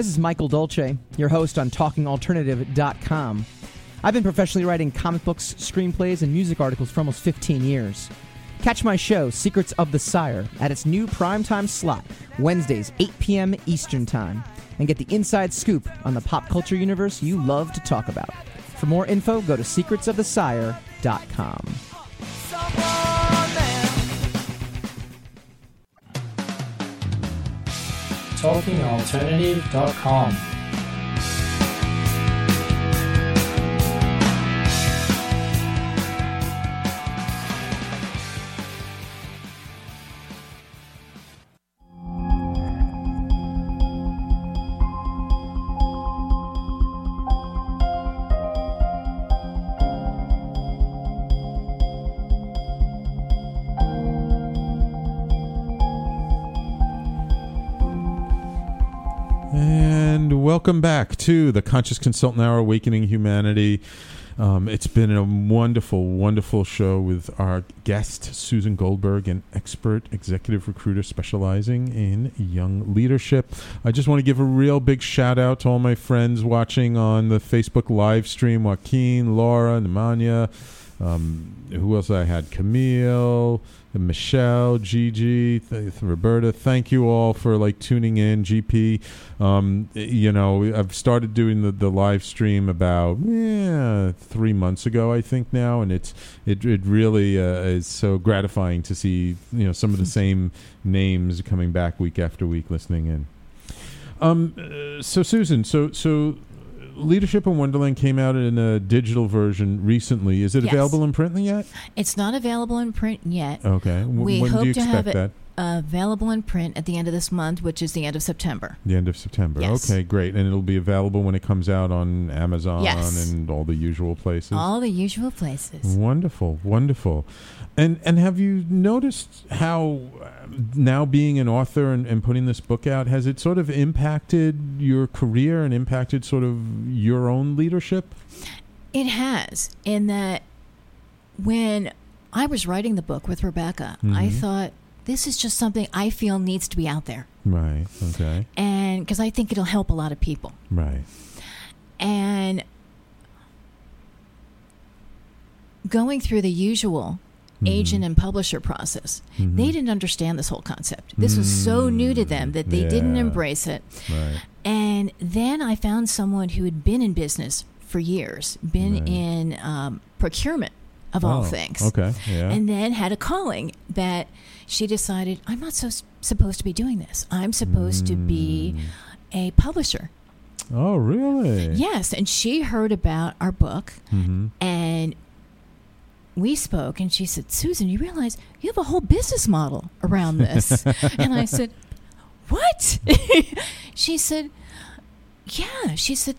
This is Michael Dolce, your host on TalkingAlternative.com. I've been professionally writing comic books, screenplays, and music articles for almost 15 years. Catch my show, Secrets of the Sire, at its new primetime slot, Wednesdays, 8 p.m. Eastern Time, and get the inside scoop on the pop culture universe you love to talk about. For more info, go to secretsofthesire.com. TalkingAlternative.com. welcome back to the Conscious Consultant Hour, Awakening Humanity. Um, it's been a wonderful, wonderful show with our guest, Susan Goldberg, an expert executive recruiter specializing in young leadership. I just want to give a real big shout out to all my friends watching on the Facebook live stream Joaquin, Laura, Nemanja. Um, who else I had? Camille, Michelle, Gigi, th- Roberta. Thank you all for like tuning in. GP, um, you know, I've started doing the, the live stream about yeah, three months ago, I think now, and it's it it really uh, is so gratifying to see you know some of the same names coming back week after week, listening in. Um, uh, so Susan, so so Leadership in Wonderland came out in a digital version recently. Is it Yes. available in print yet? It's not available in print yet. Okay. W- we when do hope you to have expect it available in print at the end of this month, which is the end of September. The end of September. Yes. Okay, great. And it'll be available when it comes out on Amazon Yes. and all the usual places. All the usual places. Wonderful, wonderful. And and have you noticed how uh, now being an author and, and putting this book out has it sort of impacted your career and impacted sort of your own leadership? It has, in that when I was writing the book with Rebecca, I Mhm. thought this is just something I feel needs to be out there. Right. Okay. And because I think it'll help a lot of people. Right. And going through the usual agent and publisher process, Mhm. they didn't understand this whole concept. This was so new to them that they didn't embrace it. Right. And then I found someone who had been in business for years, been Right. in um, procurement of all Oh, things. okay, yeah. And then had a calling that she decided, I'm not so s- supposed to be doing this. I'm supposed to be Mm. a publisher. Oh, really? Yes. And she heard about our book Mm-hmm. and we spoke and she said, Susan, you realize you have a whole business model around this. and I said, What? she said, Yeah. She said,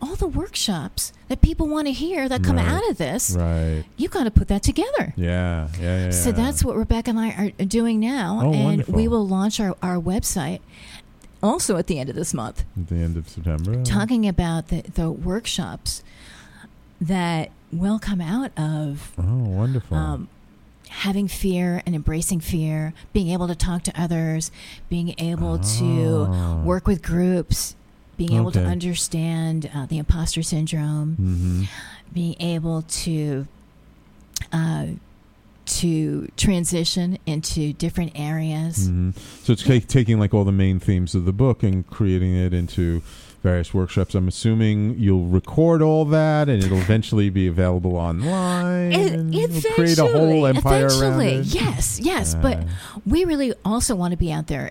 All the workshops that people want to hear that come Right. out of this, Right. you got to put that together. Yeah. Yeah. Yeah. So that's what Rebecca and I are doing now. Oh, and wonderful. we will launch our, our website also at the end of this month at the end of September. talking about the, the workshops that will come out of Oh, wonderful. um, having fear and embracing fear, being able to talk to others, being able Oh. to work with groups, being able to understand uh, the imposter syndrome, Mhm. being able to uh, to transition into different areas. Mhm. So it's ta- taking like all the main themes of the book and creating it into various workshops. I'm assuming you'll record all that, and it'll eventually be available online. E- and you'll create a whole Eventually, empire around eventually, it. yes, yes. But Uh, we really also want to be out there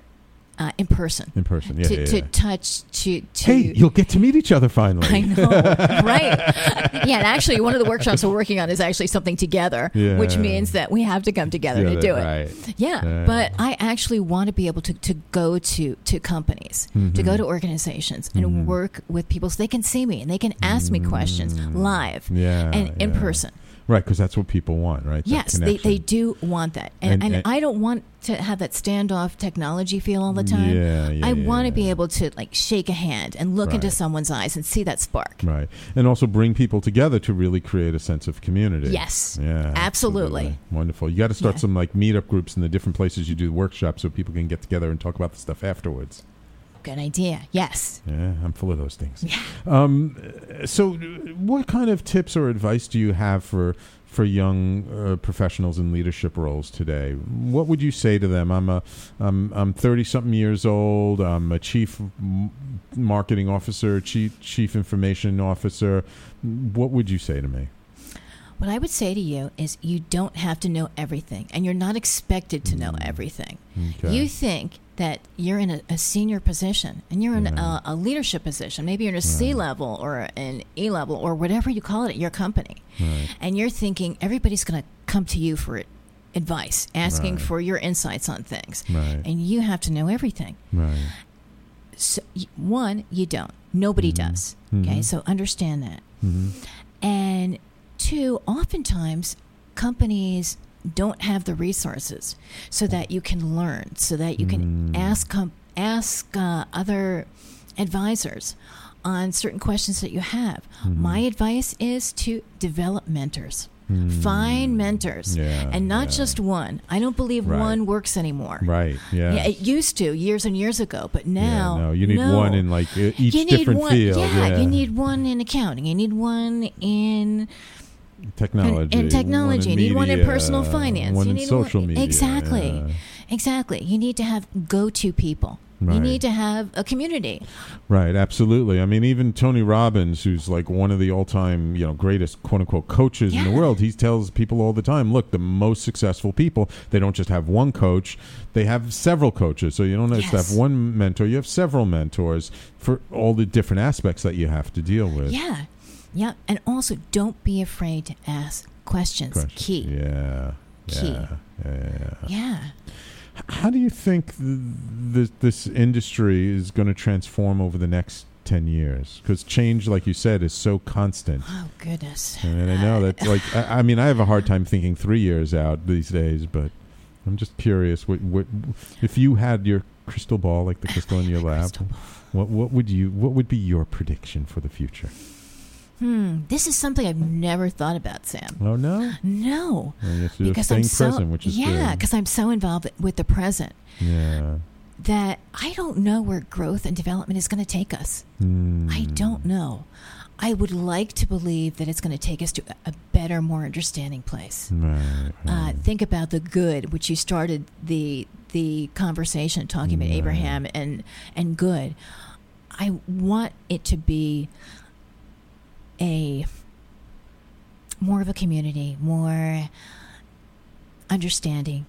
uh, in person. in person, yeah, to, yeah, to yeah. touch to to Hey, you'll get to meet each other finally. I know, right? Yeah, and actually, one of the workshops we're working on is actually something together, which means that we have to come together to do it. right. Yeah, but I actually want to be able to, to go to to companies, to Mhm. go to organizations, and Mhm. work with people so they can see me and they can ask me questions live Mm. Yeah, and in person. Right, because that's what people want, right? Yes, they, they do want that. And, And- and, and- I don't want to have that standoff technology feel all the time. Yeah, yeah, I yeah, want to be able to like shake a hand and look into someone's eyes and see that spark. Right. And also bring people together to really create a sense of community. Yes. Yeah. Absolutely. Wonderful. You got to start some like meetup groups in the different places you do workshops so people can get together and talk about the stuff afterwards. Good idea. Yes. Yeah, I'm full of those things. Yeah. Um, so, what kind of tips or advice do you have for for young uh, professionals in leadership roles today? What would you say to them? I'm a I'm I'm 30 something years old. I'm a chief marketing officer, chief chief information officer. What would you say to me? What I would say to you is you don't have to know everything and you're not expected to know everything. Mm. Okay. You think that you're in a, a senior position and you're in a, a leadership position. Maybe you're in a C level or an E level or whatever you call it at your company. Right. And you're thinking everybody's going to come to you for advice, asking Right. for your insights on things. Right. And you have to know everything. Right. So, one, you don't. Nobody does. Okay, Mhm. so understand that. hmm And two, oftentimes companies don't have the resources so that you can learn, so that you can Mm. ask ask uh, other advisors on certain questions that you have. Mm-hmm. My advice is to develop mentors. Find mentors, Mm. Yeah, and not yeah. just one. I don't believe Right. one works anymore. Right. Yeah. Yeah, it used to years and years ago, but now no, you need no. one in like each different one, field. Yeah. you need one in accounting. You need one in technology. and technology. one you need one in personal finance. One you in need social one, media. Exactly. yeah. Exactly. You need to have go-to people. You need to have a community. Right, absolutely. I mean, even Tony Robbins, who's like one of the all-time, you know, greatest quote unquote coaches in the world, he tells people all the time, look, the most successful people, they don't just have one coach, they have several coaches. So you don't just Yes. have one mentor, you have several mentors for all the different aspects that you have to deal with. Yeah. Yeah. And also, don't be afraid to ask questions. Questions. Key. Yeah. Key. Yeah. Yeah. Yeah. How do you think th- th- this industry is going to transform over the next 10 years? Because change, like you said, is so constant. Oh, goodness. And I uh, know that, like, I, I mean, I have a hard time thinking three years out these days, but I'm just curious. What, what, if you had your crystal ball, like the crystal in your lab, what, what would you, what would be your prediction for the future? Hmm. This is something I've never thought about, Sam. Oh no, No. Well, yes, you're because I'm so present, which is yeah, because I'm so involved with the present yeah. that I don't know where growth and development is going to take us. Hmm. I don't know. I would like to believe that it's going to take us to a- better, more understanding place. Right. Uh, think about the good, which you started the the conversation talking about Right. Abraham and and good. I want it to be a more of a community, more understanding.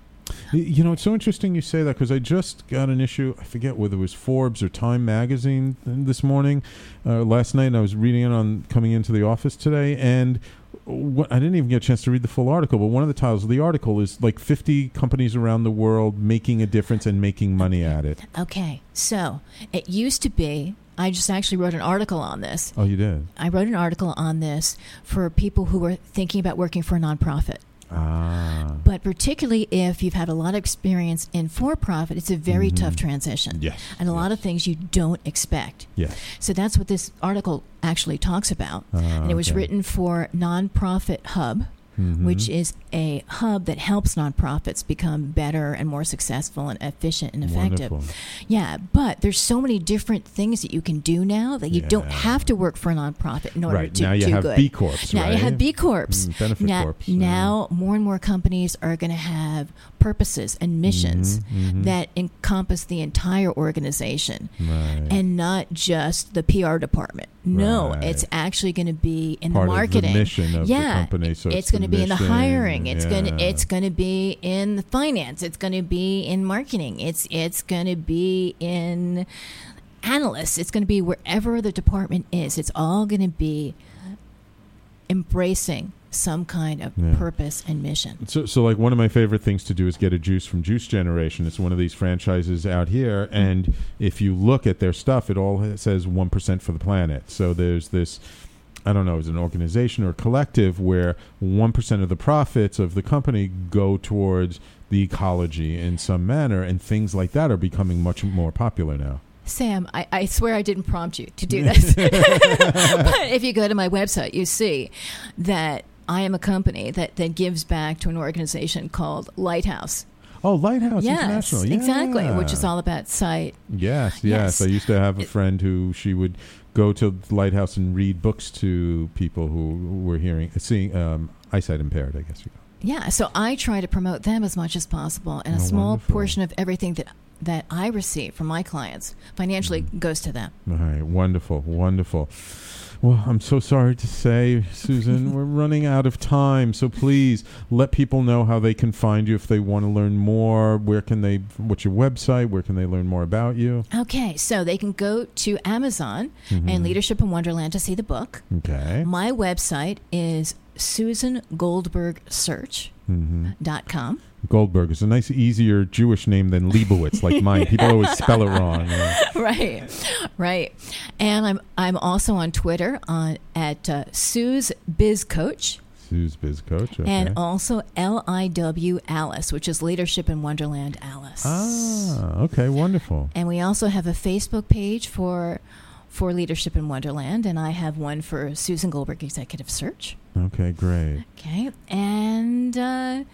You know, it's so interesting you say that because I just got an issue. I forget whether it was Forbes or Time magazine this morning, uh, last night. And I was reading it on coming into the office today, and what, I didn't even get a chance to read the full article. But one of the titles of the article is like 50 companies around the world making a difference and making money at it. Okay, so it used to be. I just actually wrote an article on this. Oh, you did? I wrote an article on this for people who are thinking about working for a nonprofit. Ah. But particularly if you've had a lot of experience in for profit, it's a very Mhm. tough transition. Yes, And a lot of things you don't expect. Yes. So that's what this article actually talks about. Ah, and it was okay. written for Nonprofit Hub. Mhm. which is a hub that helps nonprofits become better and more successful and efficient and effective. Wonderful. Yeah, but there's so many different things that you can do now that you don't have to work for a nonprofit in order Right, to now you do have good. B Corps, Now you have? B Corps. Mm, benefit now, corps, yeah. now more and more companies are going to have purposes and missions Mhm, mhm. that encompass the entire organization Right. and not just the PR department. No, Right. it's actually going to be in Part the of the marketing. mission of the yeah, company, so it's, it's going to be in the hiring. It's going yeah. to it's going to be in the finance. It's going to be in marketing. It's it's going to be in analysts. It's going to be wherever the department is. It's all going to be embracing some kind of Yeah. purpose and mission. So, so like one of my favorite things to do is get a juice from Juice Generation. It's one of these franchises out here, and if you look at their stuff, it all says one percent for the planet. So there's this, I don't know, is an organization or a collective where one percent of the profits of the company go towards the ecology in some manner, and things like that are becoming much more popular now. Sam, I, I swear I didn't prompt you to do this. but if you go to my website, you see that I am a company that, that gives back to an organization called Lighthouse. Oh, Lighthouse yes, International, yeah. exactly, which is all about sight. Yes, yes, Yes. I used to have a friend who she would go to lighthouse and read books to people who were hearing, seeing um, eyesight impaired. I guess you. Yeah, so I try to promote them as much as possible, and a Oh, small wonderful. portion of everything that that I receive from my clients financially Mm-hmm. goes to them. All right, wonderful, wonderful. Well, I'm so sorry to say, Susan, we're running out of time. So please let people know how they can find you if they want to learn more. Where can they? What's your website? Where can they learn more about you? Okay, so they can go to Amazon Mhm. and Leadership in Wonderland to see the book. Okay. My website is Susan Goldberg Mm-hmm. Dot com. Goldberg is a nice, easier Jewish name than Leibowitz, like mine. People always spell it wrong. right, right. And I'm I'm also on Twitter on at uh, Sue's Biz Coach, Sue's Biz Coach. Okay. and also L I W Alice, which is Leadership in Wonderland Alice. ah, okay, wonderful. And we also have a Facebook page for for Leadership in Wonderland, and I have one for Susan Goldberg Executive Search. Okay, great. Okay, and uh,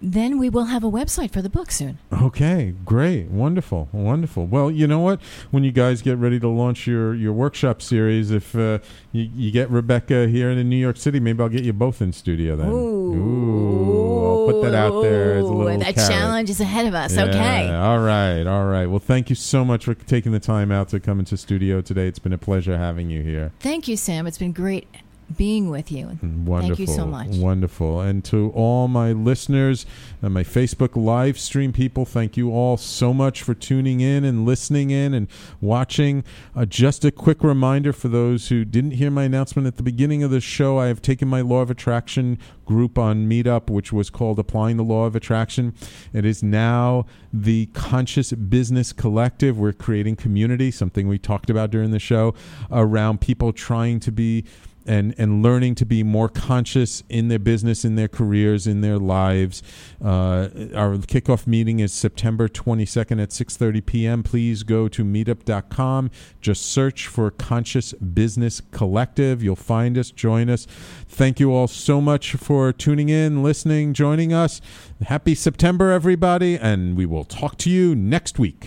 then we will have a website for the book soon. Okay, great, wonderful, wonderful. Well, you know what? When you guys get ready to launch your, your workshop series, if uh, you, you get Rebecca here in New York City, maybe I'll get you both in studio then. Ooh, I'll put that out there as a little that carrot. challenge is ahead of us. Yeah, Okay. All right, all right. Well, thank you so much for taking the time out to come into studio today. It's been a pleasure having you here. Thank you, Sam. It's been great being with you. Wonderful. Thank you so much. Wonderful. And to all my listeners and my Facebook live stream people, thank you all so much for tuning in and listening in and watching. Uh, just a quick reminder for those who didn't hear my announcement at the beginning of the show, I have taken my Law of Attraction group on Meetup, which was called Applying the Law of Attraction. It is now the Conscious Business Collective. We're creating community, something we talked about during the show, around people trying to be and and learning to be more conscious in their business, in their careers, in their lives. Uh, our kickoff meeting is September 22nd at 6:30 p.m. Please go to meetup.com. Just search for Conscious Business Collective. You'll find us. Join us. Thank you all so much for tuning in, listening, joining us. Happy September, everybody, and we will talk to you next week.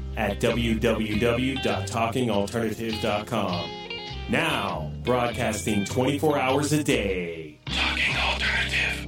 at www.talkingalternative.com. Now, broadcasting 24 hours a day. Talking Alternative.